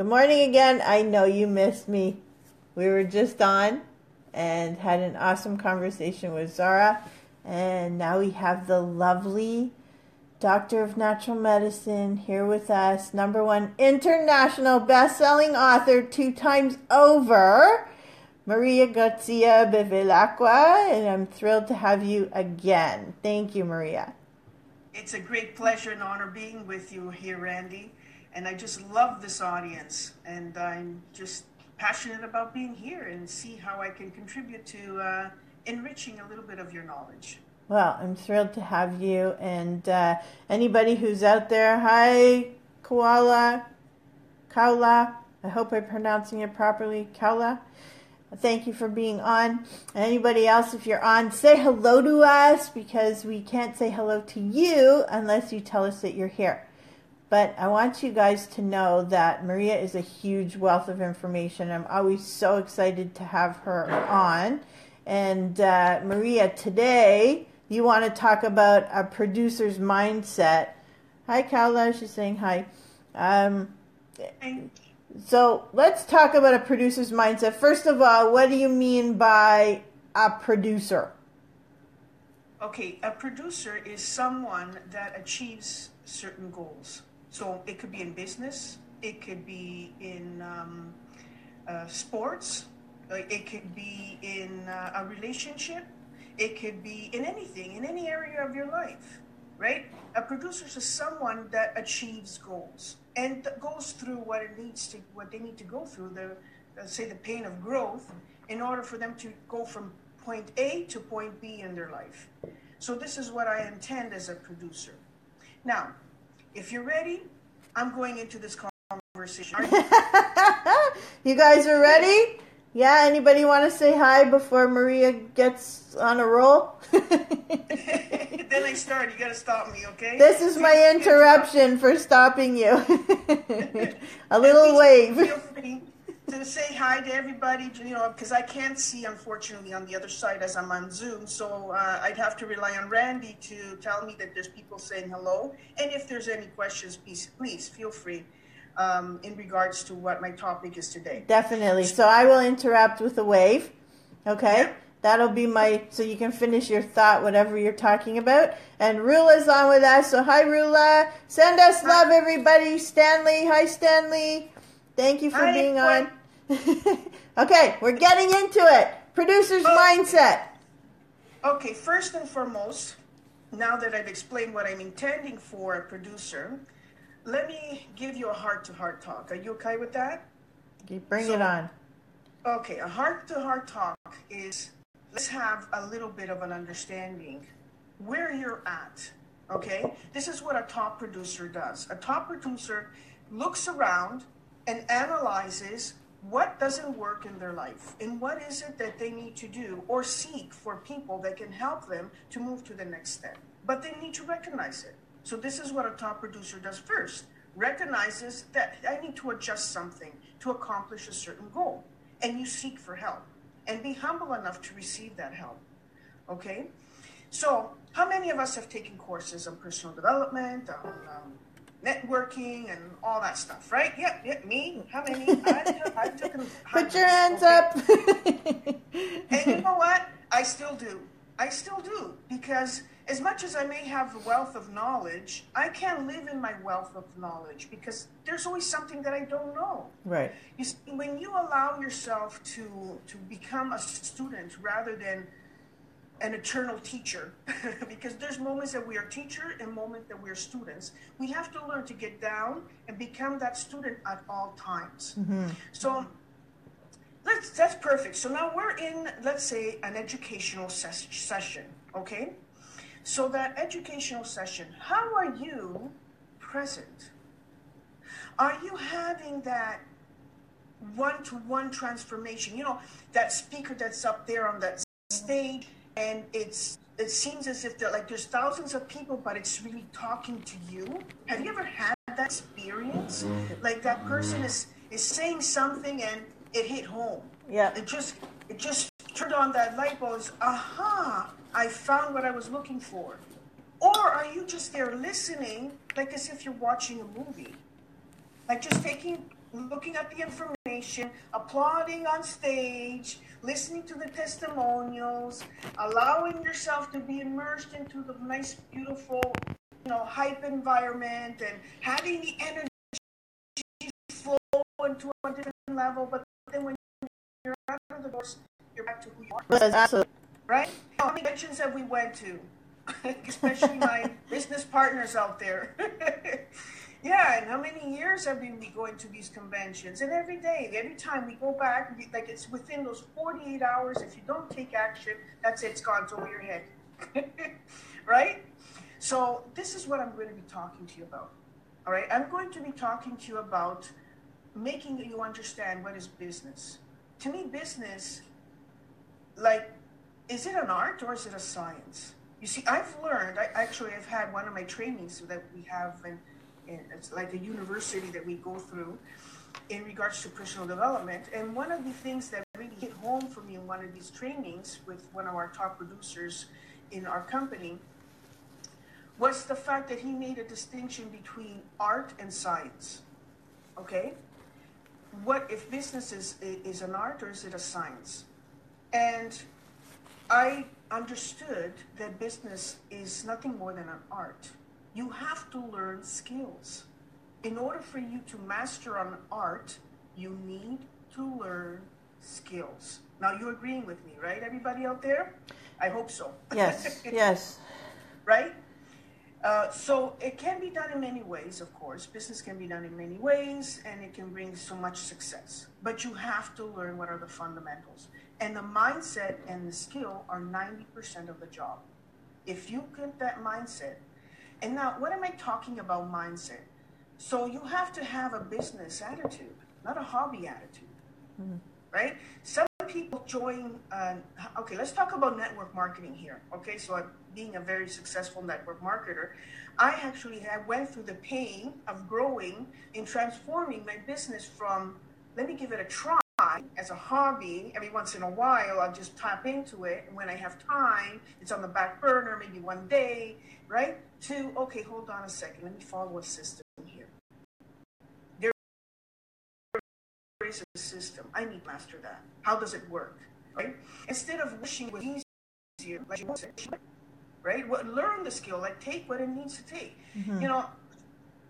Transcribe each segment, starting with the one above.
Good morning again. I know you missed me. We were just on and had an awesome conversation with Zara. And now we have the lovely Doctor of Natural Medicine here with us, number one international best-selling author two times over, Maria Grazia Bevilacqua, and I'm thrilled to have you again. Thank you, Maria. It's a great pleasure and honor being with you here, Randy. And I just love this audience, and I'm just passionate about being here and see how I can contribute to uh, enriching a little bit of your knowledge. Well, I'm thrilled to have you. And uh, anybody who's out there, hi, Koala, Kaula. I hope I'm pronouncing it properly, Kaula. Thank you for being on. Anybody else, if you're on, say hello to us because we can't say hello to you unless you tell us that you're here. But I want you guys to know that Maria is a huge wealth of information. I'm always so excited to have her on. And uh, Maria, today you want to talk about a producer's mindset. Hi, Carla. She's saying hi. Um, so let's talk about a producer's mindset. First of all, what do you mean by a producer? Okay, a producer is someone that achieves certain goals. So it could be in business, it could be in um, uh, sports, it could be in uh, a relationship, it could be in anything, in any area of your life, right? A producer is someone that achieves goals and goes through what it needs to, what they need to go through, the, uh, say, the pain of growth, in order for them to go from point A to point B in their life. So this is what I intend as a producer. Now, if you're ready, I'm going into this conversation. you guys are ready? Yeah, anybody want to say hi before Maria gets on a roll? then I start. You got to stop me, okay? This is my interruption for stopping you. a little wave. To say hi to everybody, you know, because I can't see, unfortunately, on the other side as I'm on Zoom. So uh, I'd have to rely on Randy to tell me that there's people saying hello. And if there's any questions, please, please feel free um, in regards to what my topic is today. Definitely. So I will interrupt with a wave. Okay. Yeah. That'll be my, so you can finish your thought, whatever you're talking about. And Rula's on with us. So hi, Rula. Send us love, everybody. Stanley. Hi, Stanley. Thank you for hi, being on. okay, we're getting into it. Producer's oh. mindset. Okay, first and foremost, now that I've explained what I'm intending for a producer, let me give you a heart to heart talk. Are you okay with that? Okay, bring so, it on. Okay, a heart to heart talk is let's have a little bit of an understanding where you're at. Okay, this is what a top producer does. A top producer looks around and analyzes what doesn't work in their life and what is it that they need to do or seek for people that can help them to move to the next step. But they need to recognize it. So this is what a top producer does first. Recognizes that I need to adjust something to accomplish a certain goal. And you seek for help. And be humble enough to receive that help. Okay? So, how many of us have taken courses on personal development, on um, networking, and all that stuff, right? Yep, yep, me. How many? I, I took Put your hands up. and you know what? I still do. I still do because as much as I may have a wealth of knowledge, I can't live in my wealth of knowledge because there's always something that I don't know. Right. You see, when you allow yourself to to become a student rather than an eternal teacher, because there's moments that we are teacher and moments that we are students. We have to learn to get down and become that student at all times. Mm-hmm. So that's that's perfect. So now we're in, let's say, an educational ses- session. Okay so that educational session, how are you present? Are you having that one-to-one transformation? You know, that speaker that's up there on that stage and it's it seems as if there like there's thousands of people, but it's really talking to you. Have you ever had that experience? Mm-hmm. Like that person mm-hmm. is is saying something and it hit home. Yeah. It just it just turned on that light bulb. Aha! I found what I was looking for. Or are you just there listening, like as if you're watching a movie? Like just taking looking at the information, applauding on stage, listening to the testimonials, allowing yourself to be immersed into the nice, beautiful, you know, hype environment and having the energy flow into a different level. But then when you're out of the doors, you're back to who you are. Absolutely. Right? How many conventions have we went to? Especially my business partners out there. yeah, and how many years have we been going to these conventions? And every day, every time we go back, like it's within those 48 hours, if you don't take action, that's it, it's gone, it's over your head. right? So, this is what I'm going to be talking to you about. All right? I'm going to be talking to you about making you understand what is business. To me, business, like, is it an art or is it a science? You see, I've learned, I actually have had one of my trainings that we have, and it's like a university that we go through in regards to personal development. And one of the things that really hit home for me in one of these trainings with one of our top producers in our company was the fact that he made a distinction between art and science. Okay? What if business is, is an art or is it a science? And I understood that business is nothing more than an art. You have to learn skills. In order for you to master an art, you need to learn skills. Now, you're agreeing with me, right, everybody out there? I hope so. Yes, yes. Right? Uh, so it can be done in many ways, of course. Business can be done in many ways, and it can bring so much success. But you have to learn what are the fundamentals. And the mindset and the skill are 90% of the job. If you get that mindset, and now what am I talking about mindset? So you have to have a business attitude, not a hobby attitude, mm-hmm. right? Some people join, uh, okay, let's talk about network marketing here. Okay, so I'm being a very successful network marketer. I actually have went through the pain of growing and transforming my business from, let me give it a try as a hobby. Every once in a while, I'll just tap into it. And when I have time, it's on the back burner, maybe one day, right? To, okay, hold on a second. Let me follow a system here. There is a system. I need to master that. How does it work? Right? Instead of wishing it was easier, like you said, right? What, learn the skill, like take what it needs to take. Mm-hmm. You know,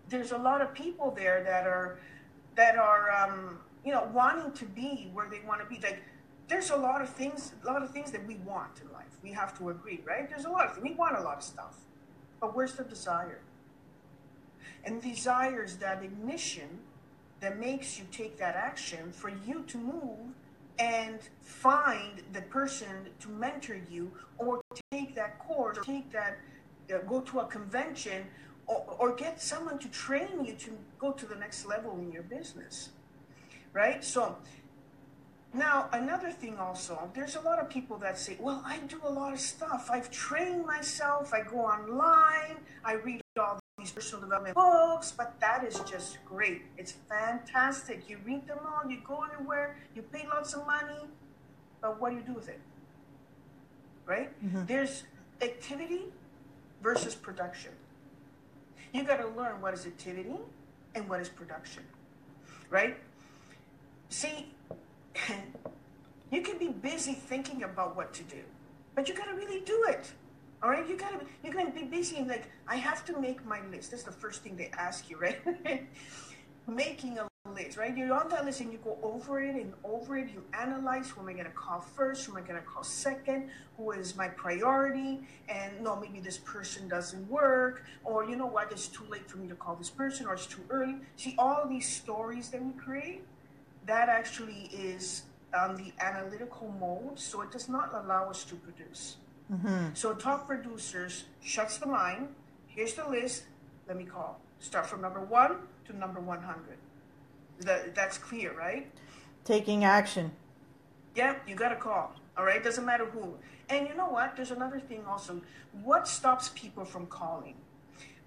there's a lot of people there that are that are um, you know, wanting to be where they want to be. Like, there's a lot of things, a lot of things that we want in life. We have to agree, right? There's a lot of things. We want a lot of stuff. But where's the desire? And desire is that ignition that makes you take that action for you to move and find the person to mentor you or take that course or take that, uh, go to a convention or, or get someone to train you to go to the next level in your business right? So now another thing also, there's a lot of people that say, well, I do a lot of stuff. I've trained myself. I go online. I read all these personal development books, but that is just great. It's fantastic. You read them all. You go anywhere. You pay lots of money, but what do you do with it? Right? Mm-hmm. There's activity versus production. You got to learn what is activity and what is production, right? See, you can be busy thinking about what to do, but you gotta really do it. All right, you gotta you gotta be busy and like I have to make my list. That's the first thing they ask you, right? Making a list, right? You're on that list and you go over it and over it. You analyze who am I gonna call first, who am I gonna call second, who is my priority, and no, maybe this person doesn't work, or you know what, it's too late for me to call this person, or it's too early. See all these stories that we create that actually is um, the analytical mode, so it does not allow us to produce. Mm-hmm. So top producers shuts the mind. Here's the list. Let me call. Start from number one to number 100. That, that's clear, right? Taking action. Yeah, you got to call. All right, doesn't matter who. And you know what? There's another thing also. What stops people from calling?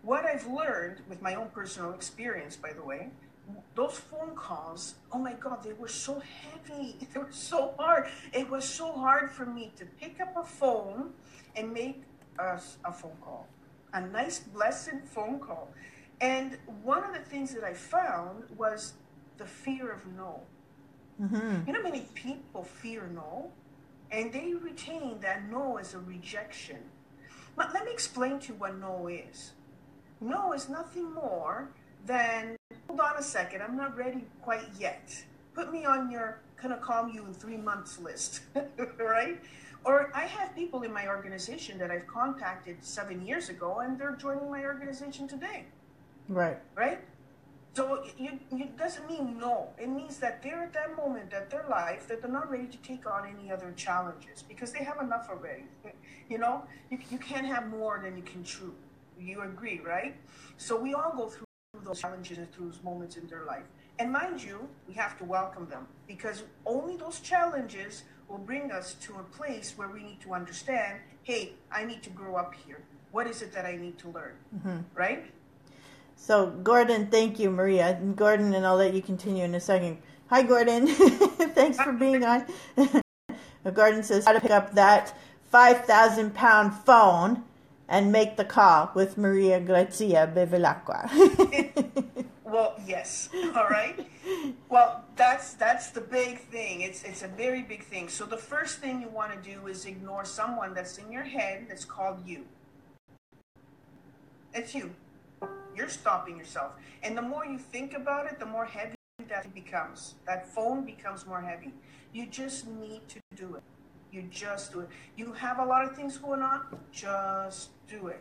What I've learned with my own personal experience, by the way, those phone calls, oh my God, they were so heavy. They were so hard. It was so hard for me to pick up a phone and make a, a phone call, a nice, blessed phone call. And one of the things that I found was the fear of no. Mm-hmm. You know, many people fear no, and they retain that no as a rejection. But let me explain to you what no is. No is nothing more than, hold on a second, I'm not ready quite yet. Put me on your gonna call you in three months list, right? Or I have people in my organization that I've contacted seven years ago and they're joining my organization today, Right. right? So you, it doesn't mean no. It means that they're at that moment of their life that they're not ready to take on any other challenges because they have enough already. You know, you, you can't have more than you can chew. You agree, right? So we all go through those challenges and through those moments in their life. And mind you, we have to welcome them because only those challenges will bring us to a place where we need to understand hey, I need to grow up here. What is it that I need to learn? Mm-hmm. Right? So, Gordon, thank you, Maria. And Gordon, and I'll let you continue in a second. Hi, Gordon. Thanks for being on. Gordon says how to pick up that 5,000 pound phone and make the call with Maria Grazia Bevilacqua. Well, yes. All right. Well, that's that's the big thing. It's it's a very big thing. So the first thing you want to do is ignore someone that's in your head that's called you. It's you. You're stopping yourself. And the more you think about it, the more heavy that becomes. That phone becomes more heavy. You just need to do it. You just do it. You have a lot of things going on, just do it.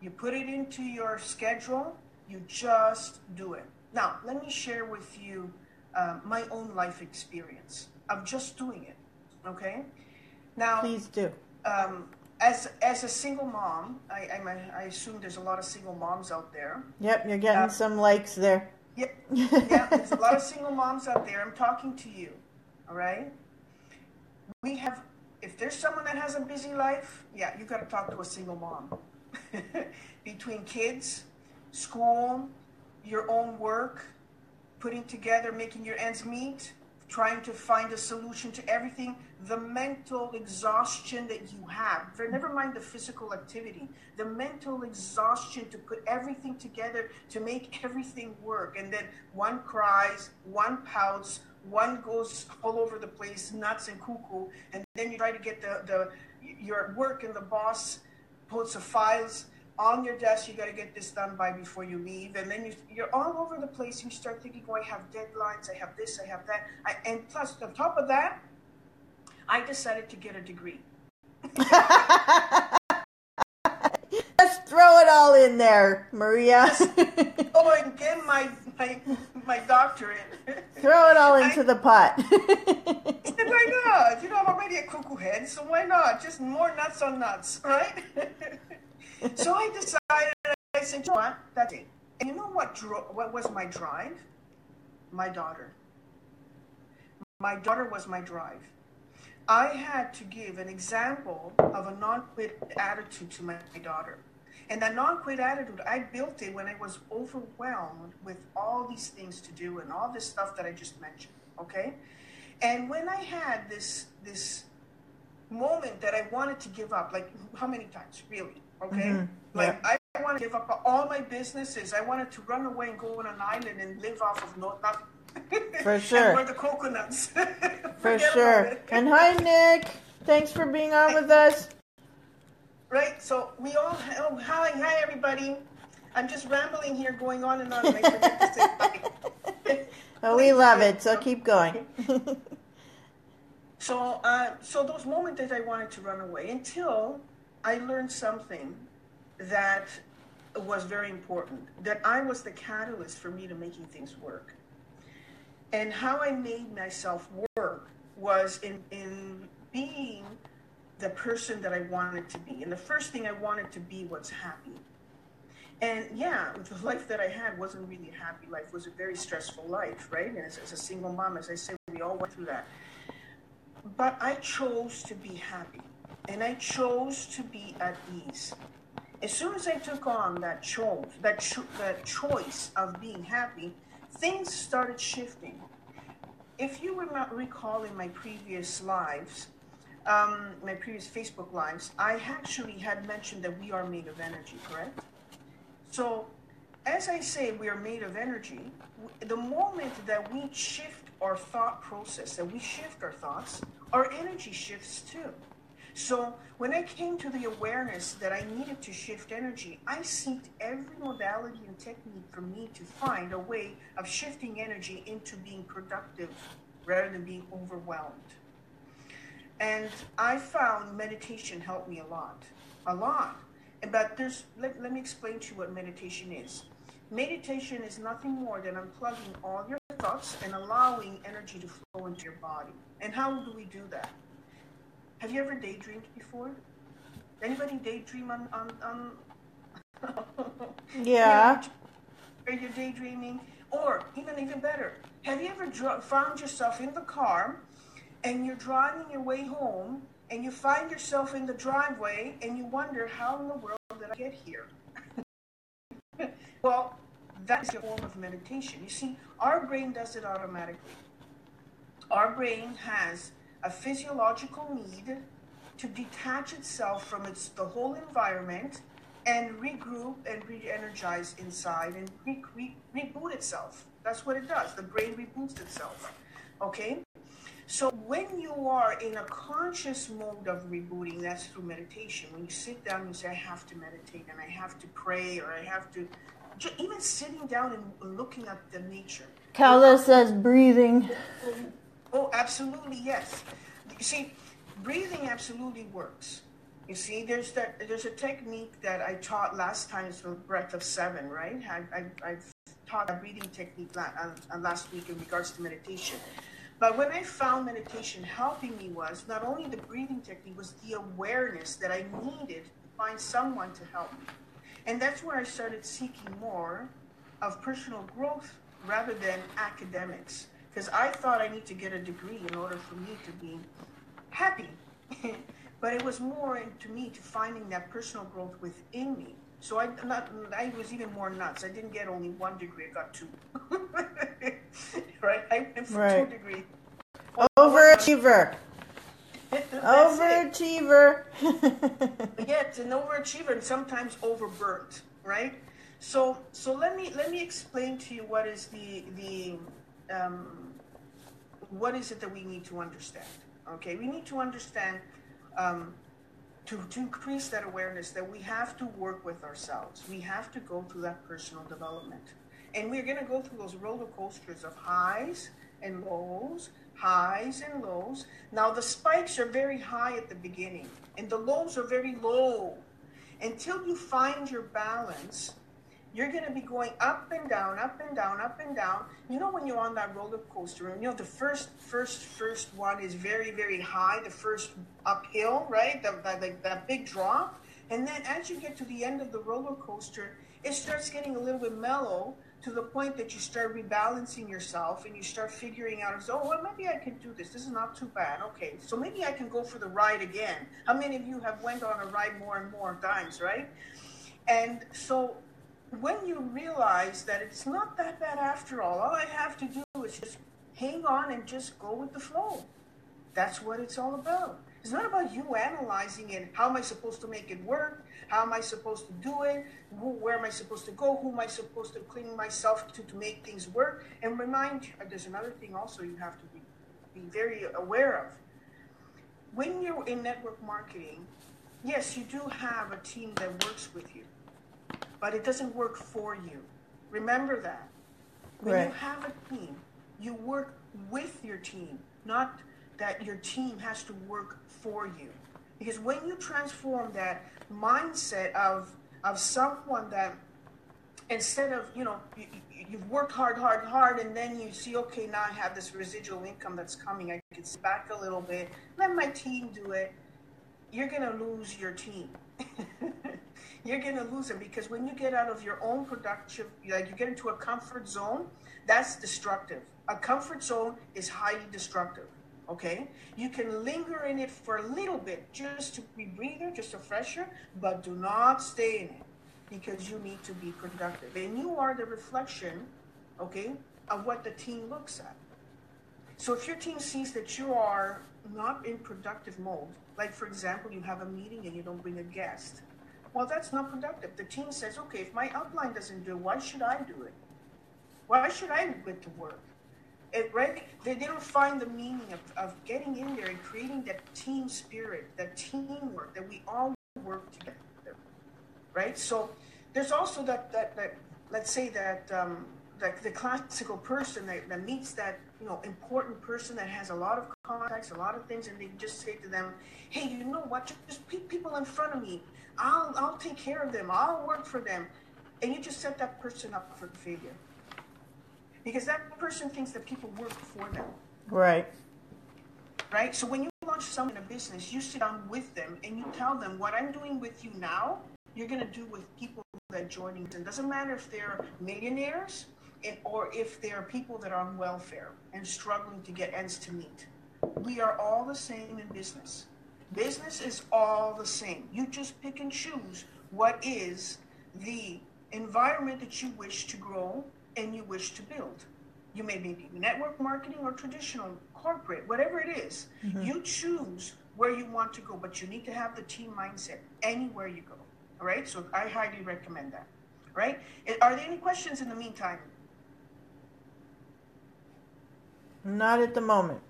You put it into your schedule, you just do it. Now, let me share with you uh, my own life experience of just doing it. Okay? Now, Please do. um, as as a single mom, I, I'm I assume there's a lot of single moms out there. Yep, you're getting Uh, some likes there. Yep, yeah. There's a lot of single moms out there. I'm talking to you. All right. We have. If there's someone that has a busy life, yeah, you got to talk to a single mom. Between kids, school, your own work, putting together, making your ends meet, trying to find a solution to everything, the mental exhaustion that you have, never mind the physical activity, the mental exhaustion to put everything together to make everything work. And then one cries, one pouts, one goes all over the place, nuts and cuckoo, and then you try to get the, the you're at work and the boss puts the files on your desk. You got to get this done by before you leave, and then you, you're all over the place. You start thinking, "Oh, I have deadlines. I have this. I have that." I, and plus, on top of that, I decided to get a degree. Let's throw it all in there, Maria. Oh, and get my my my doctorate. throw it all into the pot. why not? You know, I'm already a cuckoo head, so why not? Just more nuts on nuts, right? so I decided, I said, you know what? That's it. And you know what, dro- what was my drive? My daughter. My daughter was my drive. I had to give an example of a non quit attitude to my daughter. And that non quit attitude, I built it when I was overwhelmed with all these things to do and all this stuff that I just mentioned. Okay? And when I had this this moment that I wanted to give up, like how many times, really? Okay, Mhm, like I want to give up all my businesses. I wanted to run away and go on an island and live off of no nothing. For sure. wear the coconuts. For sure. And hi, Nick. Thanks for being on with us. Right. So we all. Oh, hi, hi, everybody. I'm just rambling here, going on and on. And I forget to say hi. Oh, we love it, so keep going. So, uh, so those moments that I wanted to run away until I learned something that was very important. That I was the catalyst for me to making things work. And how I made myself work was in in being the person that I wanted to be. And the first thing I wanted to be was happy. And yeah, the life that I had wasn't really a happy life. It was a very stressful life, right? And as, as a single mom, as I said, we all went through that. But I chose to be happy. And I chose to be at ease. As soon as I took on that choice, that, cho- that choice of being happy, things started shifting. If you were not recall in my previous lives, um, my previous Facebook lives, I actually had mentioned that we are made of energy, correct? So as I say, we are made of energy. The moment that we shift our thought process, that we shift our thoughts, our energy shifts too. So when I came to the awareness that I needed to shift energy, I seeked every modality and technique for me to find a way of shifting energy into being productive rather than being overwhelmed. And I found meditation helped me a lot, a lot. But there's let, let me explain to you what meditation is. Meditation is nothing more than unplugging all your thoughts and allowing energy to flow into your body. And how do we do that? Have you ever daydreamed before? Anybody daydream on on, on Yeah. Are you daydreaming? Or even even better, have you ever found yourself in the car and you're driving your way home and you find yourself in the driveway and you wonder how in the world did I get here? well, that's a form of meditation. You see, our brain does it automatically. Our brain has a physiological need to detach itself from its the whole environment and regroup and re-energize inside and re- re- reboot itself. That's what it does. The brain reboots itself. Okay? So when you are in a conscious mode of rebooting, that's through meditation. When you sit down, and say, I have to meditate and I have to pray or I have to, even sitting down and looking at the nature. Carla says breathing. Oh, absolutely, yes. You see, breathing absolutely works. You see, there's that. There's a technique that I taught last time. It's the breath of seven, right? I, I, I've taught a breathing technique uh, uh, last week in regards to meditation. But when I found meditation helping me was not only the breathing technique, was the awareness that I needed to find someone to help me. And that's where I started seeking more of personal growth rather than academics. Because I thought I need to get a degree in order for me to be happy. but it was more to me to finding that personal growth within me. So I not I was even more nuts. I didn't get only one degree, I got two. right? I went for Right. two degrees. Overachiever. Overachiever. yeah, it's an overachiever and sometimes overburnt, right? So, so let me let me explain to you what is the the um, what is it that we need to understand. Okay, we need to understand um, to to increase that awareness that we have to work with ourselves. We have to go through that personal development, and we're going to go through those roller coasters of highs and lows, highs and lows. Now the spikes are very high at the beginning, and the lows are very low. Until you find your balance, you're going to be going up and down, up and down, up and down. You know when you're on that roller coaster, and you know the first, first, first one is very, very high, the first uphill, right? The, the, that big drop, and then as you get to the end of the roller coaster, it starts getting a little bit mellow to the point that you start rebalancing yourself and you start figuring out, oh, well, maybe I can do this. This is not too bad. Okay, so maybe I can go for the ride again. How many of you have went on a ride more and more times, right? And so when you realize that it's not that bad after all, all I have to do is just hang on and just go with the flow. That's what it's all about. It's not about you analyzing it. How am I supposed to make it work? How am I supposed to do it? Who, where am I supposed to go? Who am I supposed to clean myself to to make things work? And remind you, uh, there's another thing also you have to be, be very aware of. When you're in network marketing, yes, you do have a team that works with you, but it doesn't work for you. Remember that. When you have a team, you work with your team, not that your team has to work for you. Because when you transform that mindset of of someone that instead of you know you, you- you've worked hard, hard, hard, and then you see, okay, now I have this residual income that's coming. I can sit back a little bit, let my team do it. You're gonna lose your team. you're gonna lose them because when you get out of your own productive, like you get into a comfort zone, that's destructive. A comfort zone is highly destructive. Okay, you can linger in it for a little bit just to be breather, just a fresher, but do not stay in it because you need to be productive. And you are the reflection, okay, of what the team looks at. So if your team sees that you are not in productive mode, like for example, you have a meeting and you don't bring a guest, Well, that's not productive. The team says, okay, if my upline doesn't do it, why should I do it? Why should I get to work? It, right? They, they don't find the meaning of, of getting in there and creating that team spirit, that teamwork, that we all work together. Right? So there's also that, that, that let's say that um, the, the classical person that, that meets that you know important person that has a lot of contacts, a lot of things, and they just say to them, "Hey, you know what? Just pick people in front of me. I'll I'll take care of them. I'll work for them," and you just set that person up for failure because that person thinks that people work for them. Right. Right. So when you launch someone in a business, you sit down with them and you tell them what I'm doing with you now. You're going to do with people that joining. It doesn't matter if they're millionaires and, or if they're people that are on welfare and struggling to get ends to meet. We are all the same in business. Business is all the same. You just pick and choose what is the environment that you wish to grow and you wish to build. You may be network marketing or traditional corporate, whatever it is. Mm-hmm. You choose where you want to go, but you need to have the team mindset anywhere you go. All right? So I highly recommend that. Right? Are there any questions in the meantime? Not at the moment.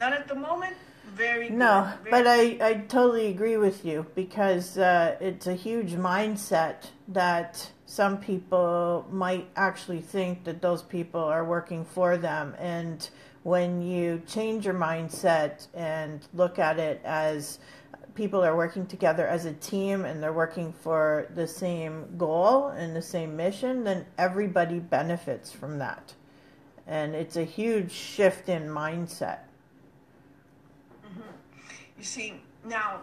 Not at the moment. Very good. no, Very but I, I totally agree with you because uh, it's a huge mindset that some people might actually think that those people are working for them. And when you change your mindset and look at it as people are working together as a team and they're working for the same goal and the same mission, then everybody benefits from that and it's a huge shift in mindset. Mm-hmm. You see, now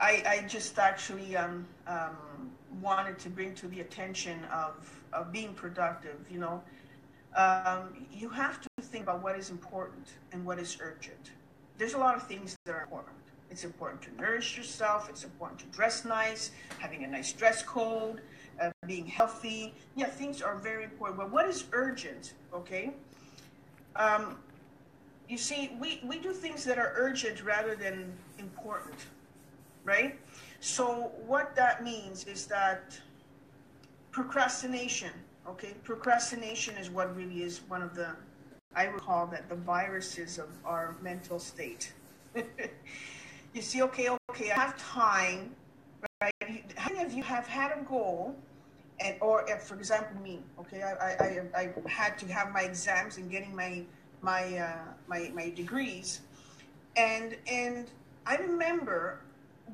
I, I just actually um, um, wanted to bring to the attention of, of being productive. You know, um, you have to think about what is important and what is urgent. There's a lot of things that are important. It's important to nourish yourself. It's important to dress nice, having a nice dress code, uh, being healthy. Yeah, things are very important. But what is urgent? Okay. Um, you see, we, we do things that are urgent rather than important, right? So what that means is that procrastination, okay? Procrastination is what really is one of the, I would call that the viruses of our mental state. you see, okay, okay, I have time, right? How many of you have had a goal and or if, for example me okay I, I, I had to have my exams and getting my my uh, my my degrees and and I remember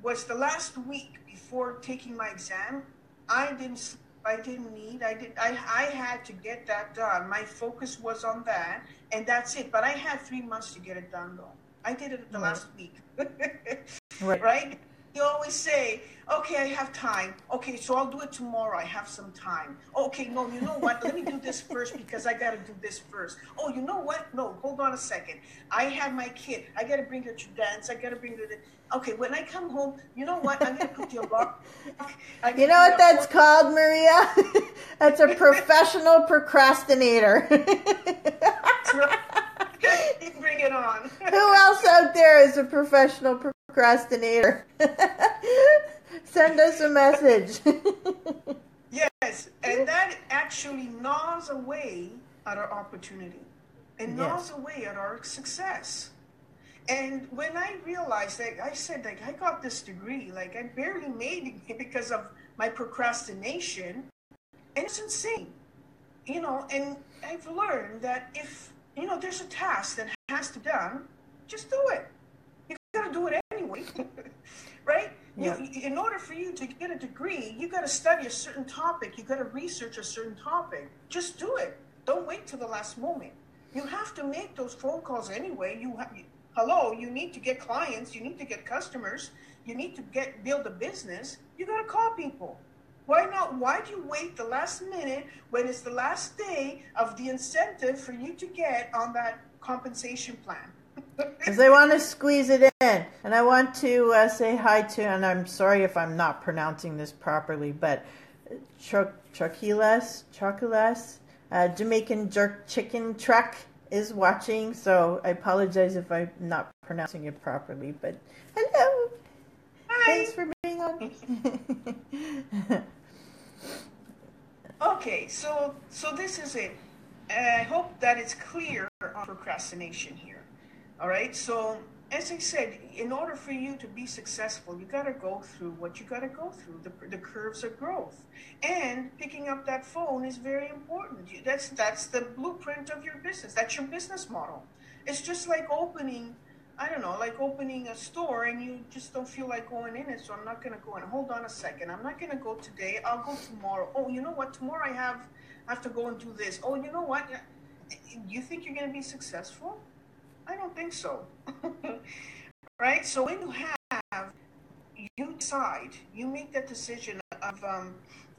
was the last week before taking my exam. I didn't I didn't need I did I, I had to get that done. My focus was on that and that's it. But I had three months to get it done though. I did it the right. last week. Right. right you always say, okay, I have time. Okay, so I'll do it tomorrow. I have some time. Okay, no, you know what? Let me do this first because I got to do this first. Oh, you know what? No, hold on a second. I have my kid. I got to bring her to dance. I got to bring her to. Okay, when I come home, you know what? I'm going to put the alarm. You know what that's called, Maria? that's a professional procrastinator. bring it on. Who else out there is a professional procrastinator? Send us a message. yes, and that actually gnaws away at our opportunity and gnaws yes. away at our success. And when I realized that, I said, like, I got this degree, like, I barely made it because of my procrastination. And it's insane, you know. And I've learned that if, you know, there's a task that has to be done, just do it. You to do it anyway, right? Yeah. You, in order for you to get a degree, you got to study a certain topic. You got to research a certain topic. Just do it. Don't wait till the last moment. You have to make those phone calls anyway. You have, hello. You need to get clients. You need to get customers. You need to get build a business. You got to call people. Why not? Why do you wait the last minute when it's the last day of the incentive for you to get on that compensation plan? Because they want to squeeze it in. And I want to uh, say hi to, and I'm sorry if I'm not pronouncing this properly, but Choquiles, Choquiles, uh, Jamaican Jerk Chicken Truck is watching, so I apologize if I'm not pronouncing it properly, but hello. Hi. Thanks for being on. okay, so so this is it. I hope that it's clear on procrastination here. All right, so as I said, in order for you to be successful, you got to go through what you got to go through the, the curves of growth. And picking up that phone is very important. That's that's the blueprint of your business. That's your business model. It's just like opening, I don't know, like opening a store and you just don't feel like going in it. So I'm not going to go in. Hold on a second. I'm not going to go today. I'll go tomorrow. Oh, you know what? Tomorrow I have I have to go and do this. Oh, you know what? You think you're going to be successful? I don't think so. right? So when you have, you decide, you make that decision of, um,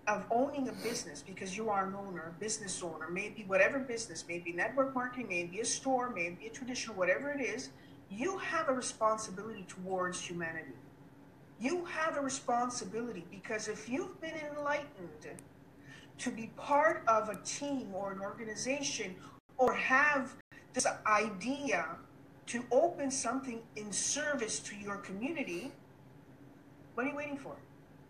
of owning a business because you are an owner, business owner, maybe whatever business, maybe network marketing, maybe a store, maybe a traditional, whatever it is, you have a responsibility towards humanity. You have a responsibility because if you've been enlightened to be part of a team or an organization or have this idea to open something in service to your community, what are you waiting for?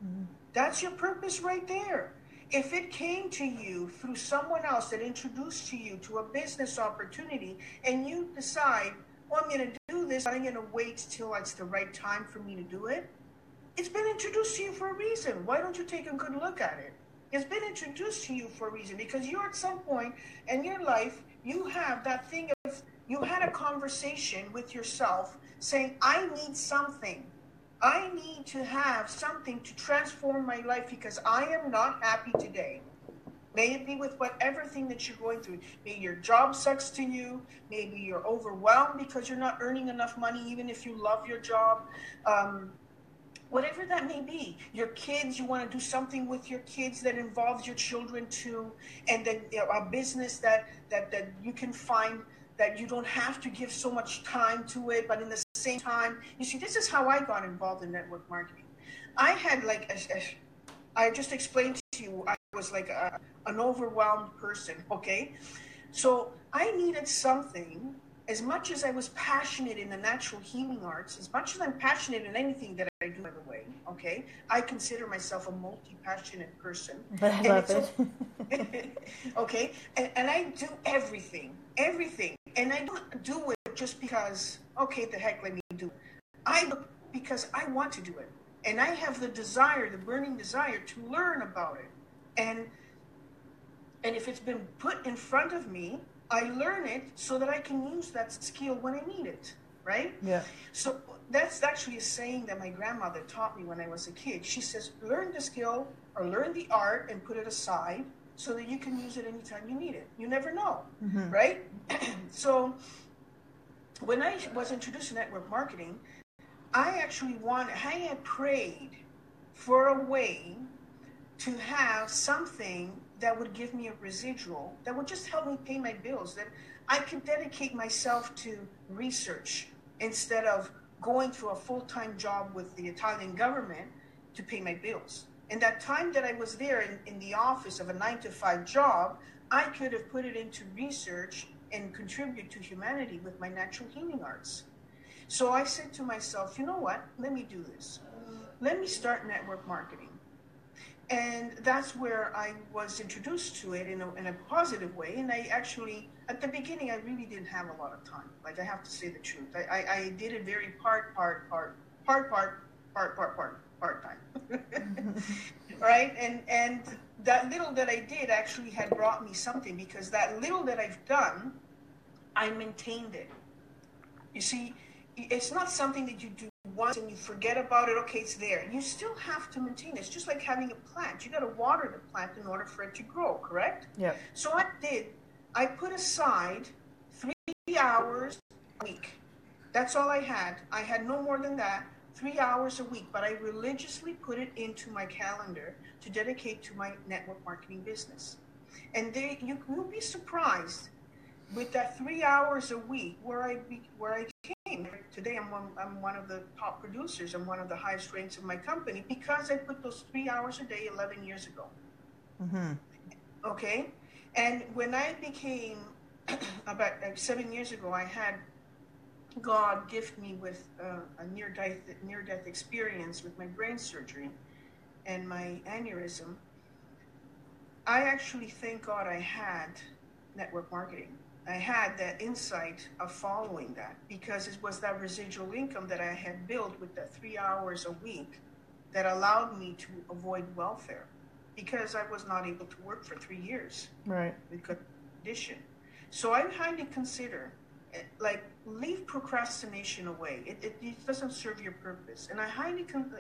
Mm-hmm. That's your purpose right there. If it came to you through someone else that introduced to you to a business opportunity and you decide, well, I'm going to do this, I'm going to wait till it's the right time for me to do it, it's been introduced to you for a reason. Why don't you take a good look at it? It's been introduced to you for a reason because you're at some point in your life, you have that thing of you had a conversation with yourself saying, I need something. I need to have something to transform my life because I am not happy today. May it be with whatever thing that you're going through. Maybe your job sucks to you. Maybe you're overwhelmed because you're not earning enough money, even if you love your job. Um, whatever that may be. Your kids you want to do something with your kids that involves your children too and then you know, a business that that that you can find that you don't have to give so much time to it but in the same time you see this is how i got involved in network marketing. I had like a, a, I just explained to you i was like a, an overwhelmed person okay? So i needed something as much as I was passionate in the natural healing arts, as much as I'm passionate in anything that do, by the way, okay, I consider myself a multi passionate person. I love it. okay, and, and I do everything, everything. And I don't do it just because, okay, the heck, let me do it. I do because I want to do it. And I have the desire, the burning desire to learn about it. And and if it's been put in front of me, I learn it so that I can use that skill when I need it, right? Yeah. So that's actually a saying that my grandmother taught me when I was a kid. She says, learn the skill or learn the art and put it aside so that you can use it anytime you need it. You never know, mm-hmm. right? so when I was introduced to network marketing, I actually wanted, I had prayed for a way to have something that would give me a residual that would just help me pay my bills that i could dedicate myself to research instead of going through a full-time job with the italian government to pay my bills. And that time that i was there in, in the office of a nine to five job i could have put it into research and contribute to humanity with my natural healing arts. So i said to myself you know what? Let me do this. Let me start network marketing. And that's where I was introduced to it in a, in a positive way. And I actually, at the beginning, I really didn't have a lot of time. Like I have to say the truth. I, I, I did it very part, part, part, part, part, part, part, part, part time. right? And and that little that I did actually had brought me something because that little that I've done, I maintained it. You see, it's not something that you do once and you forget about it, okay, it's there. You still have to maintain it. It's just like having a plant. You got to water the plant in order for it to grow, correct? Yeah. So I did. I put aside three hours a week. That's all I had. I had no more than that. Three hours a week, but I religiously put it into my calendar to dedicate to my network marketing business. And they, you will be surprised with that three hours a week where I be, where I came. Today I'm one, I'm one of the top producers. I'm one of the highest ranks of my company because I put those three hours a day 11 years ago. Mm-hmm. Okay, and when I became about seven years ago, I had God gift me with uh, a near death near death experience with my brain surgery and my aneurysm, I actually thank God I had network marketing. I had that insight of following that because it was that residual income that I had built with the three hours a week that allowed me to avoid welfare because I was not able to work for three years. Right. With condition. So I highly consider eh, like leave procrastination away. It, it, it, doesn't serve your purpose. And I highly con-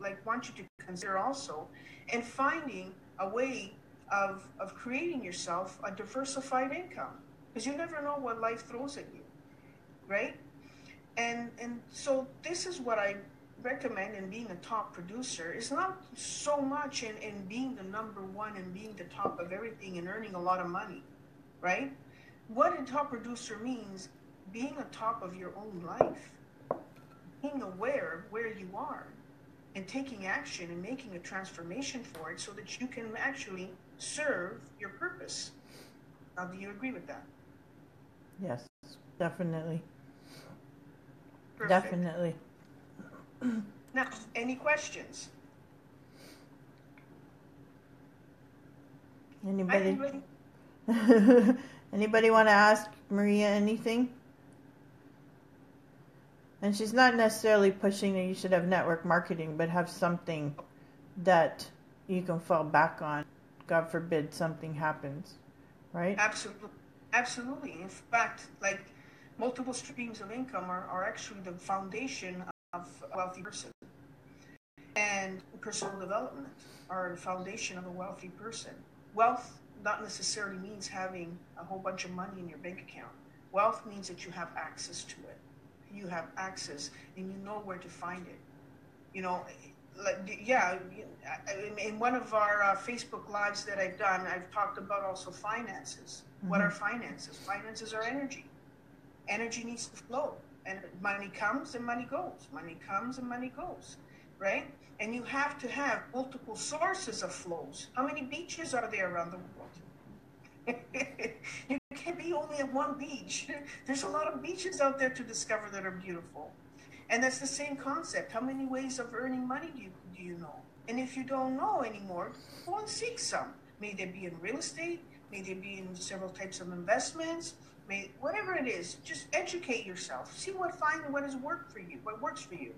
like want you to consider also and finding a way of of creating yourself a diversified income because you never know what life throws at you, right? And and so this is what I recommend in being a top producer is not so much in, in being the number one and being the top of everything and earning a lot of money, right? what a top producer means being a top of your own life, being aware of where you are, and taking action and making a transformation for it so that you can actually serve your purpose. Now, do you agree with that? Yes, definitely. Perfect. Definitely. Now, any questions? Anybody? Anybody? Anybody want to ask Maria anything? And she's not necessarily pushing that you should have network marketing, but have something that you can fall back on. God forbid something happens, right? Absolutely. Absolutely. In fact, like multiple streams of income are, are actually the foundation of a wealthy person. And personal development are the foundation of a wealthy person. Wealth not necessarily means having a whole bunch of money in your bank account. Wealth means that you have access to it. You have access and you know where to find it. You know, like, yeah, in one of our uh, Facebook lives that I've done, I've talked about also finances. Mm-hmm. What are finances? Finances are energy. Energy needs to flow, and money comes and money goes. Money comes and money goes, right? And you have to have multiple sources of flows. How many beaches are there around the world? you can't be only at one beach. There's a lot of beaches out there to discover that are beautiful. And that's the same concept. How many ways of earning money do you, do you know? And if you don't know anymore, go and seek some. May they be in real estate, may they be in several types of investments, may whatever it is, just educate yourself. See what find what has worked for you, what works for you.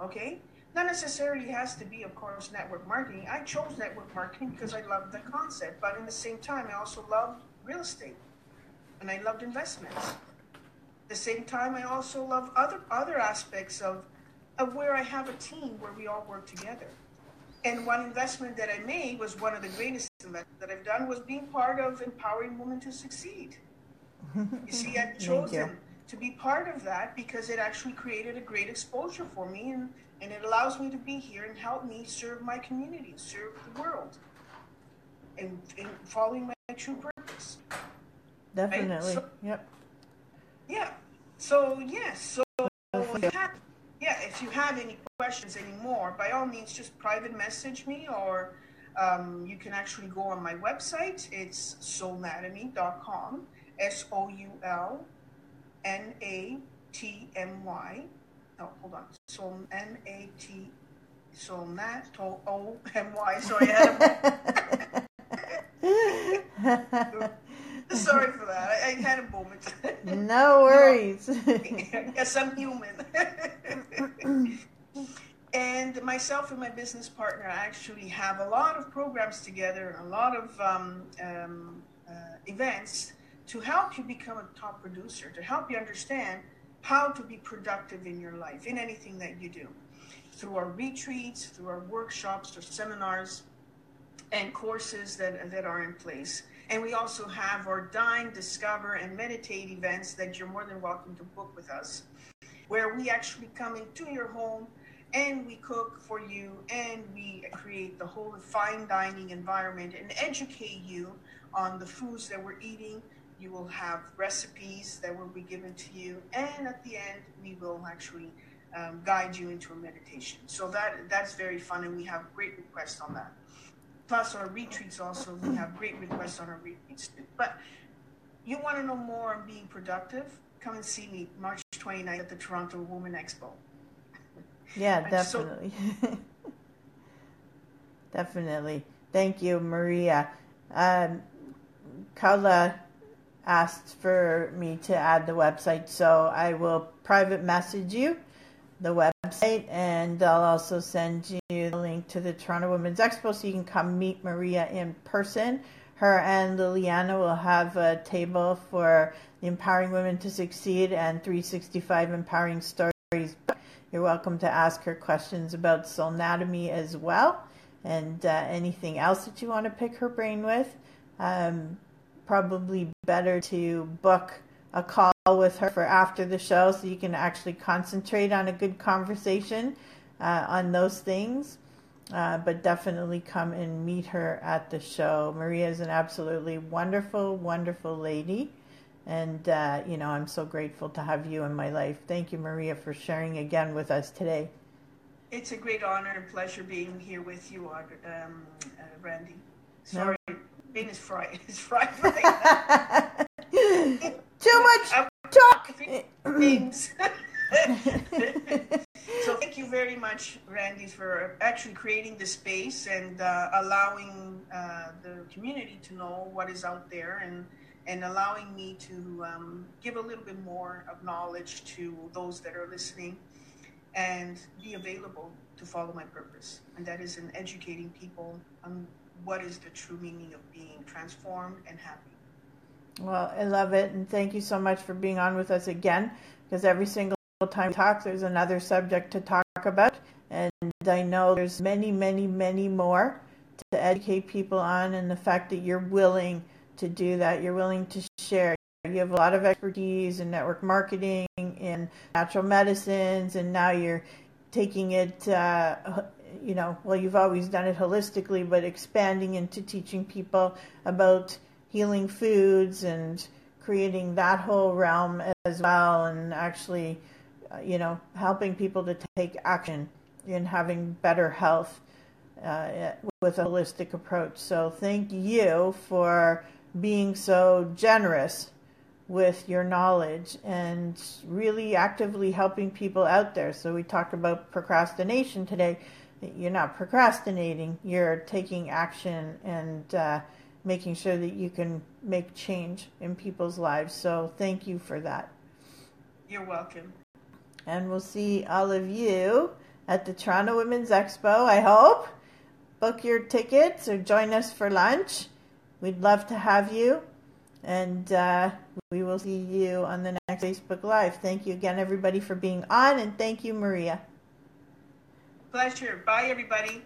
Okay? Not necessarily has to be, of course, network marketing. I chose network marketing because I loved the concept, but in the same time, I also loved real estate and I loved investments. At the same time, I also love other other aspects of of where I have a team where we all work together. And one investment that I made was one of the greatest investments that I've done was being part of empowering women to succeed. You see, I've chosen to be part of that because it actually created a great exposure for me and and it allows me to be here and help me serve my community, serve the world, and, and following my true purpose. Definitely. Right? So, yep. Yeah. So yes. So if have, yeah, if you have any questions anymore, by all means, just private message me, or um, you can actually go on my website. It's soulnatomy.com. S O U L N A T M Y no, hold on. So N A T. So Nat O M Y. Sorry, I had a Sorry for that. I, I had a moment. No worries. yes, I'm human. and myself and my business partner actually have a lot of programs together, a lot of um, um, uh, events to help you become a top producer, to help you understand how to be productive in your life, in anything that you do, through our retreats, through our workshops or seminars and courses that, that are in place. And we also have our Dine, Discover, and Meditate events that you're more than welcome to book with us, where we actually come into your home and we cook for you and we create the whole fine dining environment and educate you on the foods that we're eating you will have recipes that will be given to you, and at the end, we will actually um, guide you into a meditation. So that that's very fun, and we have great requests on that. Plus, our retreats also, we have great requests on our retreats too. But you want to know more on being productive, come and see me March 29th at the Toronto Women Expo. Yeah, definitely. So- definitely. Thank you, Maria. Um, Carla asked for me to add the website, so I will private message you the website and I'll also send you the link to the Toronto Women's Expo so you can come meet Maria in person. Her and Liliana will have a table for the Empowering Women to Succeed and 365 Empowering Stories. You're welcome to ask her questions about soul anatomy as well and uh, anything else that you want to pick her brain with. Um, probably better to book a call with her for after the show so you can actually concentrate on a good conversation uh, on those things. Uh, but definitely come and meet her at the show. Maria is an absolutely wonderful, wonderful lady. And, uh, you know, I'm so grateful to have you in my life. Thank you, Maria, for sharing again with us today. It's a great honor and pleasure being here with you, um, uh, Randy. Sorry, no. Being is fried. It's fried right Too much talk. Things. so thank you very much, Randy, for actually creating the space and uh, allowing uh, the community to know what is out there and and allowing me to um, give a little bit more of knowledge to those that are listening and be available to follow my purpose. And that is in educating people on what is the true meaning of being transformed and happy. Well, I love it. And thank you so much for being on with us again because every single time we talk, there's another subject to talk about. And I know there's many, many, many more to educate people on, and the fact that you're willing to do that, you're willing to share. You have a lot of expertise in network marketing, in natural medicines, and now you're taking it, uh, you know, well, you've always done it holistically, but expanding into teaching people about healing foods and creating that whole realm as well, and actually uh, you know, helping people to take action in having better health uh, with a holistic approach. So thank you for being so generous with your knowledge and really actively helping people out there. So we talked about procrastination today. You're not procrastinating, you're taking action and uh, making sure that you can make change in people's lives. So thank you for that. You're welcome and we'll see all of you at the Toronto Women's Expo, I hope. Book your tickets or join us for lunch. We'd love to have you. And uh, we will see you on the next Facebook Live. Thank you again, everybody, for being on. And thank you, Maria. Pleasure. Bye, everybody.